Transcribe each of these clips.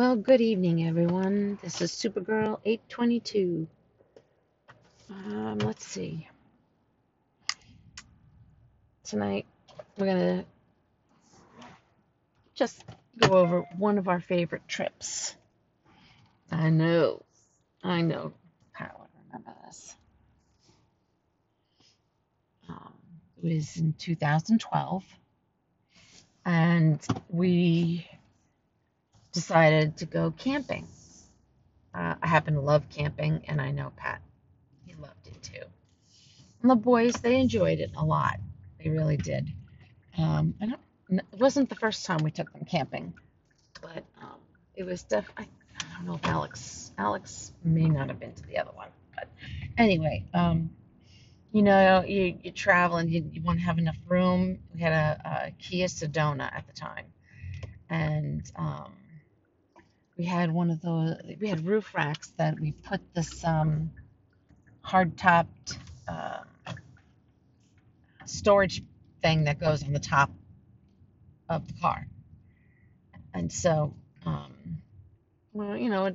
Well, good evening, everyone. This is Supergirl 822. Um, let's see. Tonight, we're going to just go over one of our favorite trips. I know, I know, Pat would remember this. Um, it was in 2012, and we decided to go camping. Uh, I happen to love camping, and I know Pat, he loved it too. And the boys, they enjoyed it a lot. They really did. Um, I don't, it wasn't the first time we took them camping, but um, it was definitely. I, don't know if Alex, Alex may not have been to the other one, but anyway, um, you know, you you travel and you, you want to have enough room. We had a, a Kia Sedona at the time, and um, we had one of those we had roof racks that we put this um, hard topped uh, storage thing that goes on the top of the car. And so um, well you know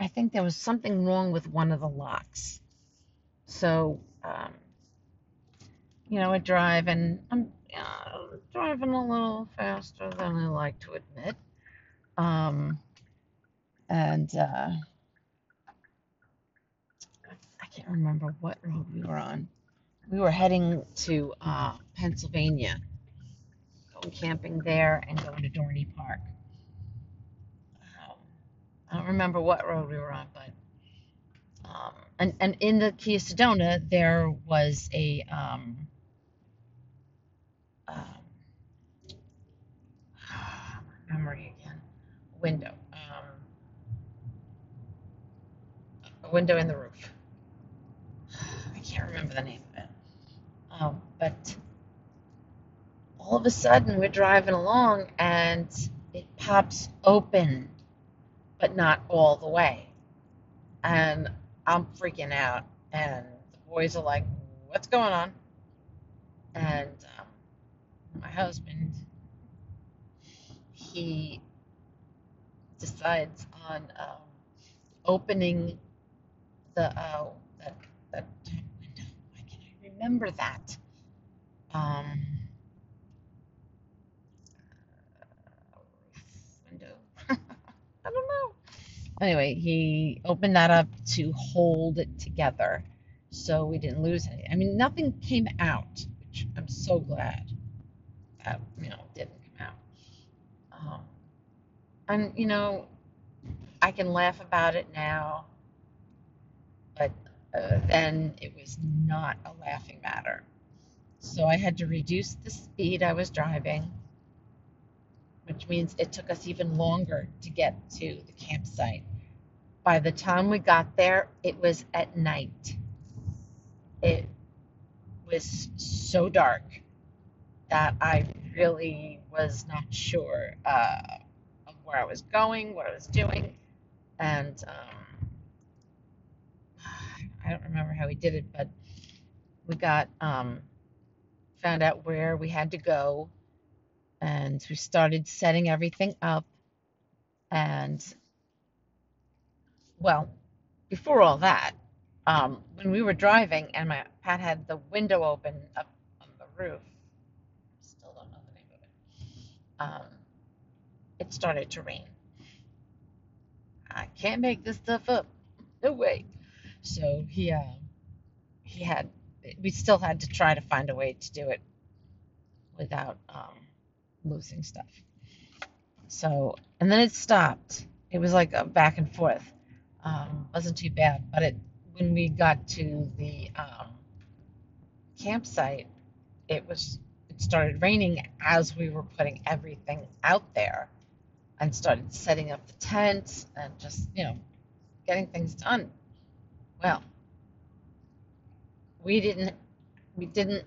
i think there was something wrong with one of the locks. So um, you know i drive and i'm uh, driving a little faster than i like to admit. Um, and uh, I can't remember what road we were on. We were heading to uh, Pennsylvania, going camping there and going to Dorney Park. Um, I don't remember what road we were on, but um, and and in the Kia Sedona there was a um, um, memory again window. Um, window in the roof. I can't remember the name of it. Um, but all of a sudden, we're driving along and it pops open, but not all the way. And I'm freaking out. And the boys are like, What's going on? And um, my husband, he decides on um, opening the uh, top window. Why can't I remember that? Um, window. I don't know. Anyway, he opened that up to hold it together, so we didn't lose any. I mean, nothing came out, which I'm so glad that you know didn't come out. Um, and you know, I can laugh about it now but uh, then it was not a laughing matter. So I had to reduce the speed I was driving, which means it took us even longer to get to the campsite. By the time we got there, it was at night. It was so dark that I really was not sure uh, of where I was going, what I was doing, and um, I don't remember how we did it, but we got um, found out where we had to go, and we started setting everything up. And well, before all that, um, when we were driving, and my Pat had the window open up on the roof. Still don't know the name of it. Um, it started to rain. I can't make this stuff up. No way. So he uh, he had we still had to try to find a way to do it without um, losing stuff. So and then it stopped. It was like a back and forth. Um, wasn't too bad, but it when we got to the um, campsite, it was it started raining as we were putting everything out there and started setting up the tent and just you know getting things done. Well, we didn't we didn't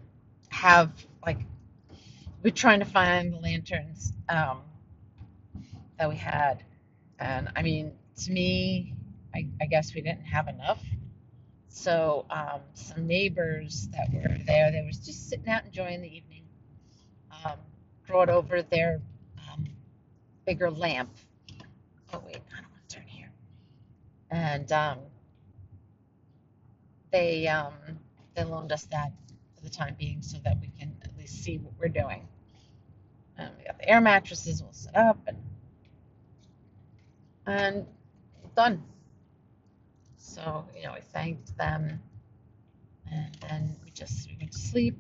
have like we're trying to find the lanterns um, that we had, and I mean to me, I, I guess we didn't have enough. So um, some neighbors that were there, they was just sitting out enjoying the evening, um, brought over their um, bigger lamp. Oh wait, i don't want to turn here and um, they um, they loaned us that for the time being so that we can at least see what we're doing. And we got the air mattresses all set up and and done. So you know, we thanked them, and then we just we went to sleep.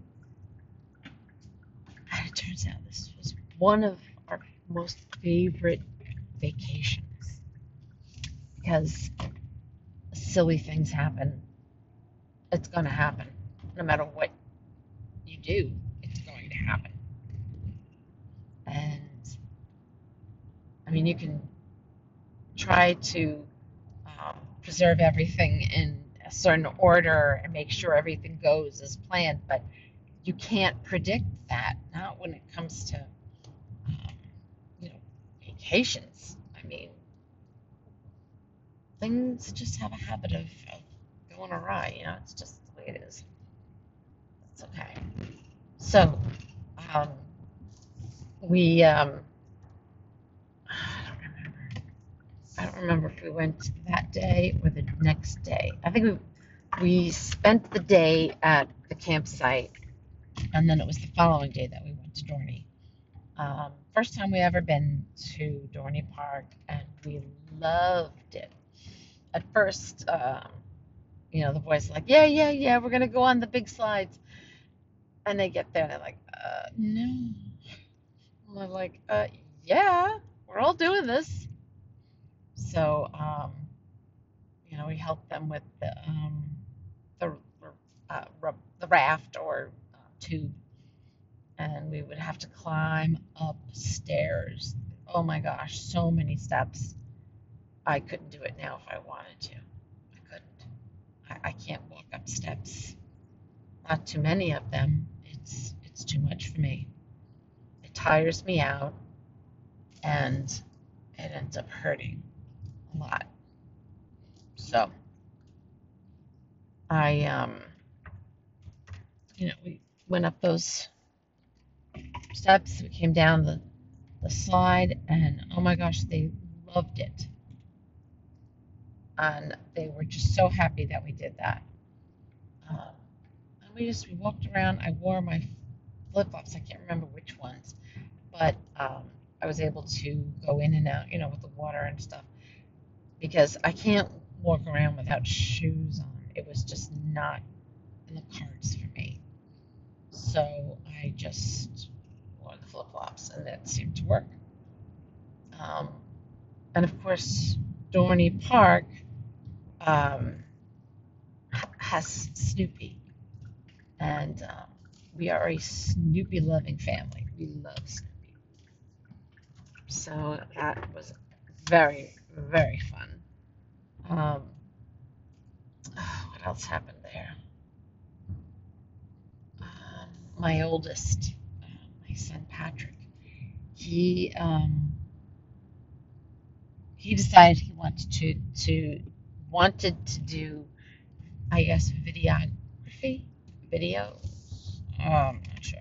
And it turns out this was one of our most favorite vacations because silly things happen. It's going to happen. No matter what you do, it's going to happen. And I mean, you can try to um, preserve everything in a certain order and make sure everything goes as planned, but you can't predict that, not when it comes to, um, you know, vacations. I mean, things just have a habit of, of going awry. You know, it's just the way it is. It's okay. So, um, we, um, I don't remember. I don't remember if we went that day or the next day. I think we we spent the day at the campsite, and then it was the following day that we went to Dorney. Um, first time we ever been to Dorney Park, and we loved it. At first, um, you know, the boys are like, yeah, yeah, yeah, we're gonna go on the big slides, and they get there and they're like, uh, no. And I'm like, uh, yeah, we're all doing this. So, um, you know, we help them with the um, the uh, the raft or uh, tube, and we would have to climb up stairs. Oh my gosh, so many steps. I couldn't do it now if I wanted to. I can't walk up steps. Not too many of them. It's it's too much for me. It tires me out, and it ends up hurting a lot. So I um you know we went up those steps. We came down the the slide, and oh my gosh, they loved it and they were just so happy that we did that. Um, and we just we walked around. I wore my flip flops. I can't remember which ones, but um, I was able to go in and out, you know, with the water and stuff, because I can't walk around without shoes on. It was just not in the cards for me. So I just wore the flip flops, and that seemed to work. Um, and of course, Dorney Park um, has Snoopy, and um, we are a Snoopy loving family. We love Snoopy. So that was very, very fun. Um, what else happened there? Um, my oldest, uh, my son Patrick, he um, he decided he wanted to to wanted to do, I guess, videography, video. Oh, I'm not sure.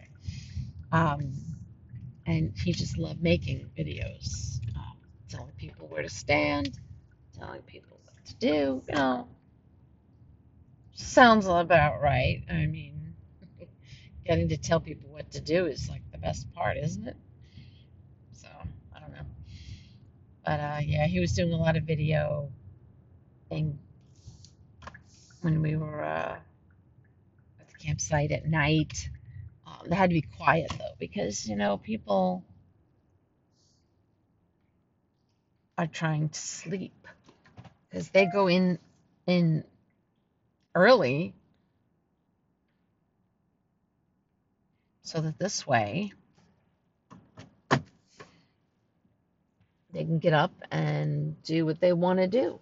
Um, and he just loved making videos, um, telling people where to stand, telling people what to do. You know, sounds about right. I mean, getting to tell people what to do is like the best part, isn't it? So I don't know, but uh, yeah, he was doing a lot of video thing when we were uh, at the campsite at night. Um, they had to be quiet though because you know people are trying to sleep because they go in in early so that this way they can get up and do what they want to do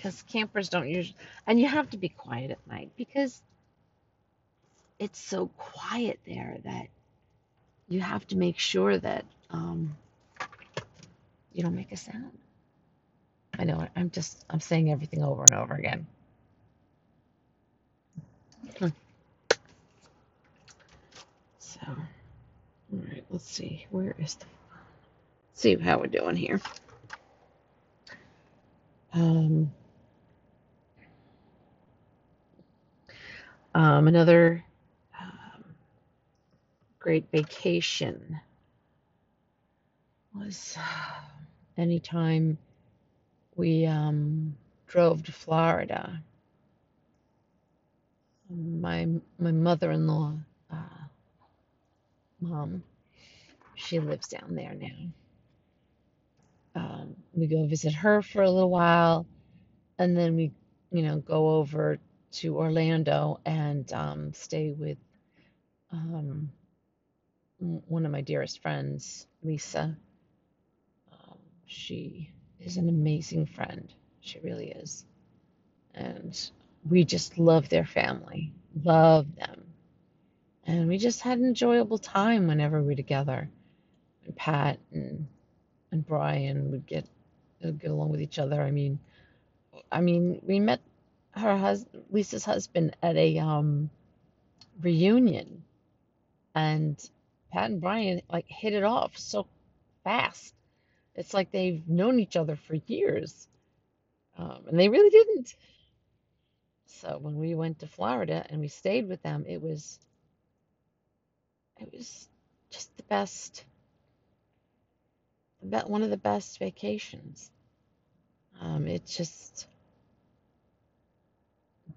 because campers don't usually, and you have to be quiet at night because it's so quiet there that you have to make sure that um, you don't make a sound. I know I'm just I'm saying everything over and over again. Hmm. So, all right, let's see. Where is the? Let's see how we're doing here. Um, um, another um, great vacation was anytime we um, drove to Florida. My my mother-in-law, uh, mom, she lives down there now. Um, we go visit her for a little while, and then we, you know, go over to Orlando and um, stay with um, one of my dearest friends, Lisa. Um, she is an amazing friend. She really is. And we just love their family, love them. And we just had an enjoyable time whenever we were together. And Pat and, and Brian would get, get along with each other. I mean, I mean, we met her husband, Lisa's husband, at a um, reunion, and Pat and Brian like hit it off so fast. It's like they've known each other for years, um, and they really didn't. So when we went to Florida and we stayed with them, it was it was just the best, one of the best vacations. Um, it's just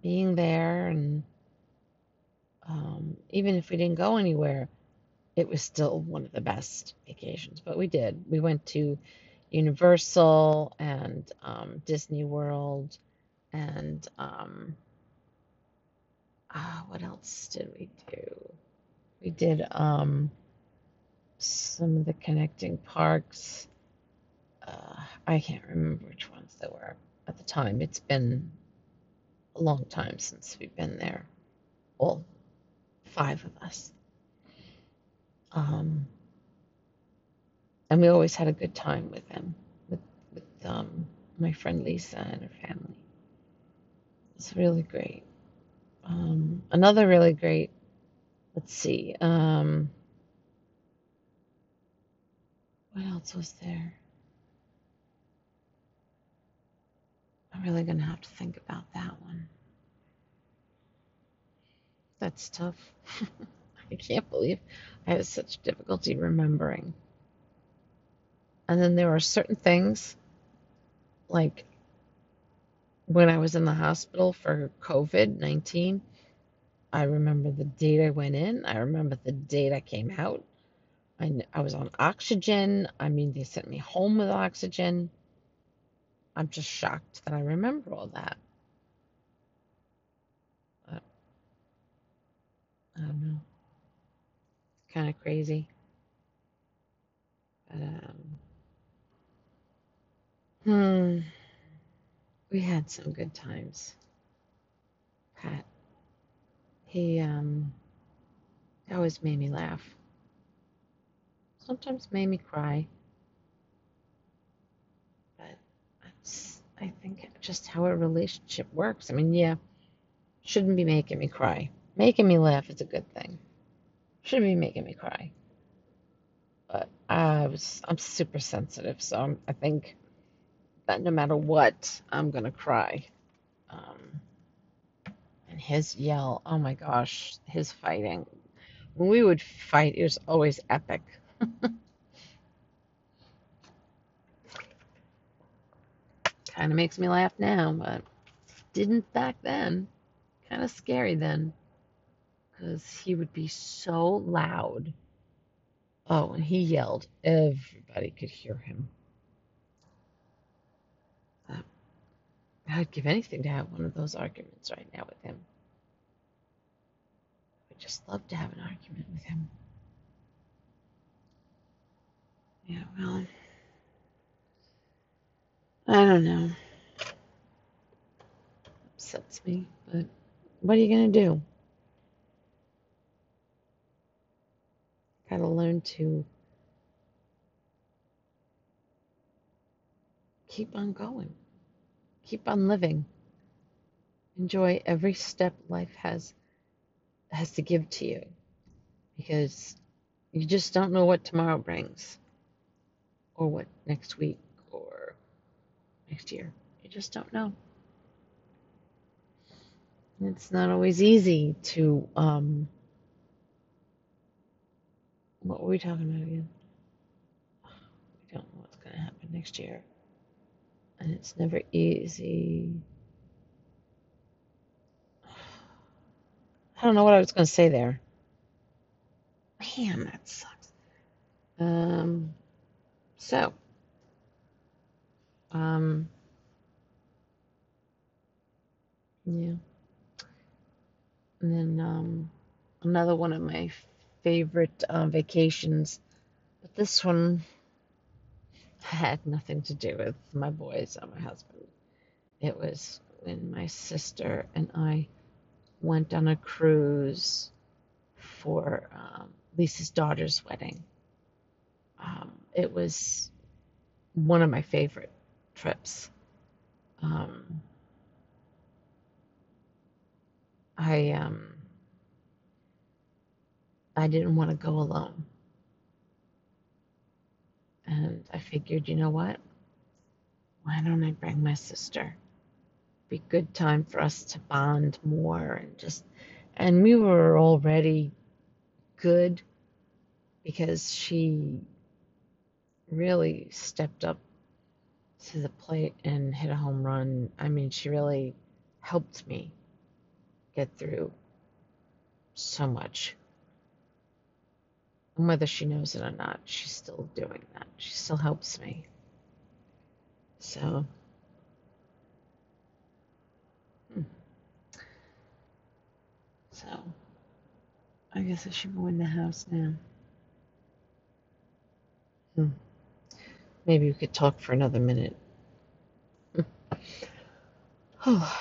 being there, and um, even if we didn't go anywhere, it was still one of the best vacations. But we did. We went to Universal and um, Disney World, and um, ah, what else did we do? We did um, some of the connecting parks. Uh, I can't remember which ones they were at the time. It's been a long time since we've been there, all five of us. Um, and we always had a good time with them, with with um, my friend Lisa and her family. It's really great. Um, another really great. Let's see. Um, what else was there? I'm really gonna have to think about that one. That's tough. I can't believe I have such difficulty remembering. And then there are certain things, like when I was in the hospital for COVID 19, I remember the date I went in. I remember the date I came out. I, I was on oxygen. I mean, they sent me home with oxygen. I'm just shocked that I remember all that. Uh, I don't know. It's kind of crazy. But, um, hmm, we had some good times. Pat, he um, always made me laugh. Sometimes made me cry, but that's, I think, just how a relationship works. I mean, yeah, shouldn't be making me cry. Making me laugh is a good thing. Shouldn't be making me cry. But I was, I'm super sensitive, so I'm, I think that no matter what, I'm gonna cry. Um, and his yell, oh my gosh, his fighting. When we would fight, it was always epic. kind of makes me laugh now, but didn't back then. Kind of scary then, because he would be so loud. Oh, and he yelled. Everybody could hear him. Uh, I'd give anything to have one of those arguments right now with him. I'd just love to have an argument with him. Yeah, well, I don't know. Upsets me, but what are you gonna do? Gotta learn to keep on going, keep on living, enjoy every step life has has to give to you, because you just don't know what tomorrow brings, or what next week, next year. You just don't know. It's not always easy to, um, what were we talking about again? We don't know what's going to happen next year. And it's never easy. I don't know what I was going to say there. Man, that sucks. Um, so, um, yeah. And then um, another one of my favorite uh, vacations, but this one had nothing to do with my boys or my husband. It was when my sister and I went on a cruise for um, Lisa's daughter's wedding. Um, it was one of my favorite trips. Um, I um, I didn't want to go alone, and I figured, you know what? Why don't I bring my sister? Be good time for us to bond more and just. And we were already good because she really stepped up to the plate and hit a home run. I mean, she really helped me get through so much. And whether she knows it or not, she's still doing that. She still helps me. So, hmm. so I guess I should go in the house now. Hmm. Maybe we could talk for another minute. Oh,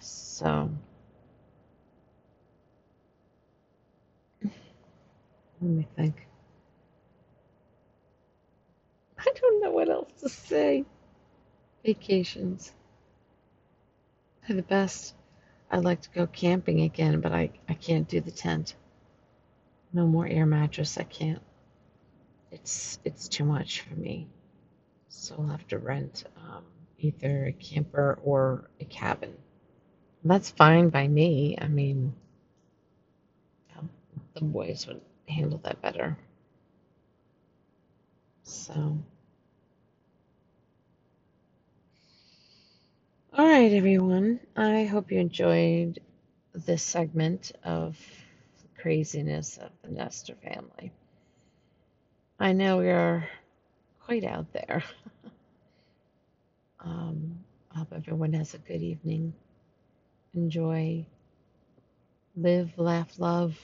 so, let me think. I don't know what else to say. Vacations are the best. I'd like to go camping again, but I, I can't do the tent. No more air mattress. I can't. It's it's too much for me. So I'll have to rent um, either a camper or a cabin. That's fine by me. I mean, um, the boys would handle that better. So, all right, everyone. I hope you enjoyed this segment of craziness of the Nestor family. I know we are quite out there. um, I hope everyone has a good evening. Enjoy, live, laugh, love.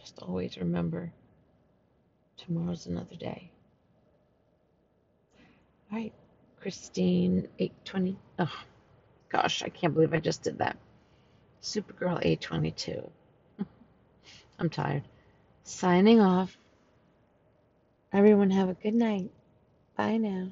Just always remember tomorrow's another day. All right, Christine, 820. Oh, gosh, I can't believe I just did that. Supergirl 822. I'm tired. Signing off. Everyone have a good night. Bye now.